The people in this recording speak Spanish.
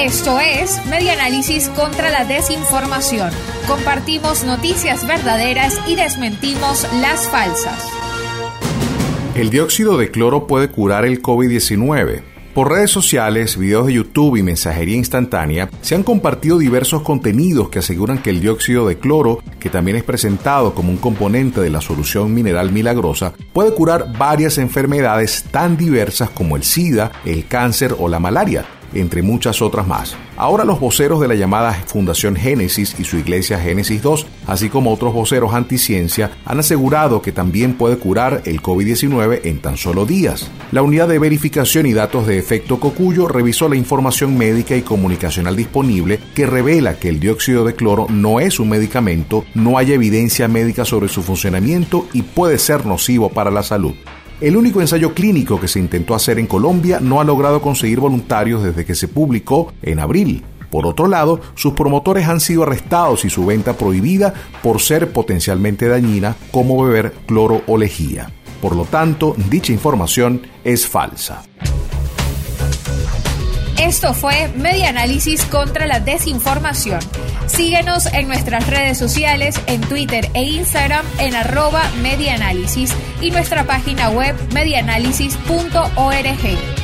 Esto es Medianálisis contra la desinformación. Compartimos noticias verdaderas y desmentimos las falsas. El dióxido de cloro puede curar el COVID-19. Por redes sociales, videos de YouTube y mensajería instantánea se han compartido diversos contenidos que aseguran que el dióxido de cloro, que también es presentado como un componente de la solución mineral milagrosa, puede curar varias enfermedades tan diversas como el SIDA, el cáncer o la malaria entre muchas otras más. Ahora los voceros de la llamada Fundación Génesis y su iglesia Génesis 2, así como otros voceros anticiencia, han asegurado que también puede curar el COVID-19 en tan solo días. La unidad de verificación y datos de efecto Cocuyo revisó la información médica y comunicacional disponible que revela que el dióxido de cloro no es un medicamento, no hay evidencia médica sobre su funcionamiento y puede ser nocivo para la salud. El único ensayo clínico que se intentó hacer en Colombia no ha logrado conseguir voluntarios desde que se publicó en abril. Por otro lado, sus promotores han sido arrestados y su venta prohibida por ser potencialmente dañina como beber cloro o lejía. Por lo tanto, dicha información es falsa. Esto fue Media Análisis contra la Desinformación. Síguenos en nuestras redes sociales, en Twitter e Instagram en arroba medianálisis y nuestra página web medianálisis.org.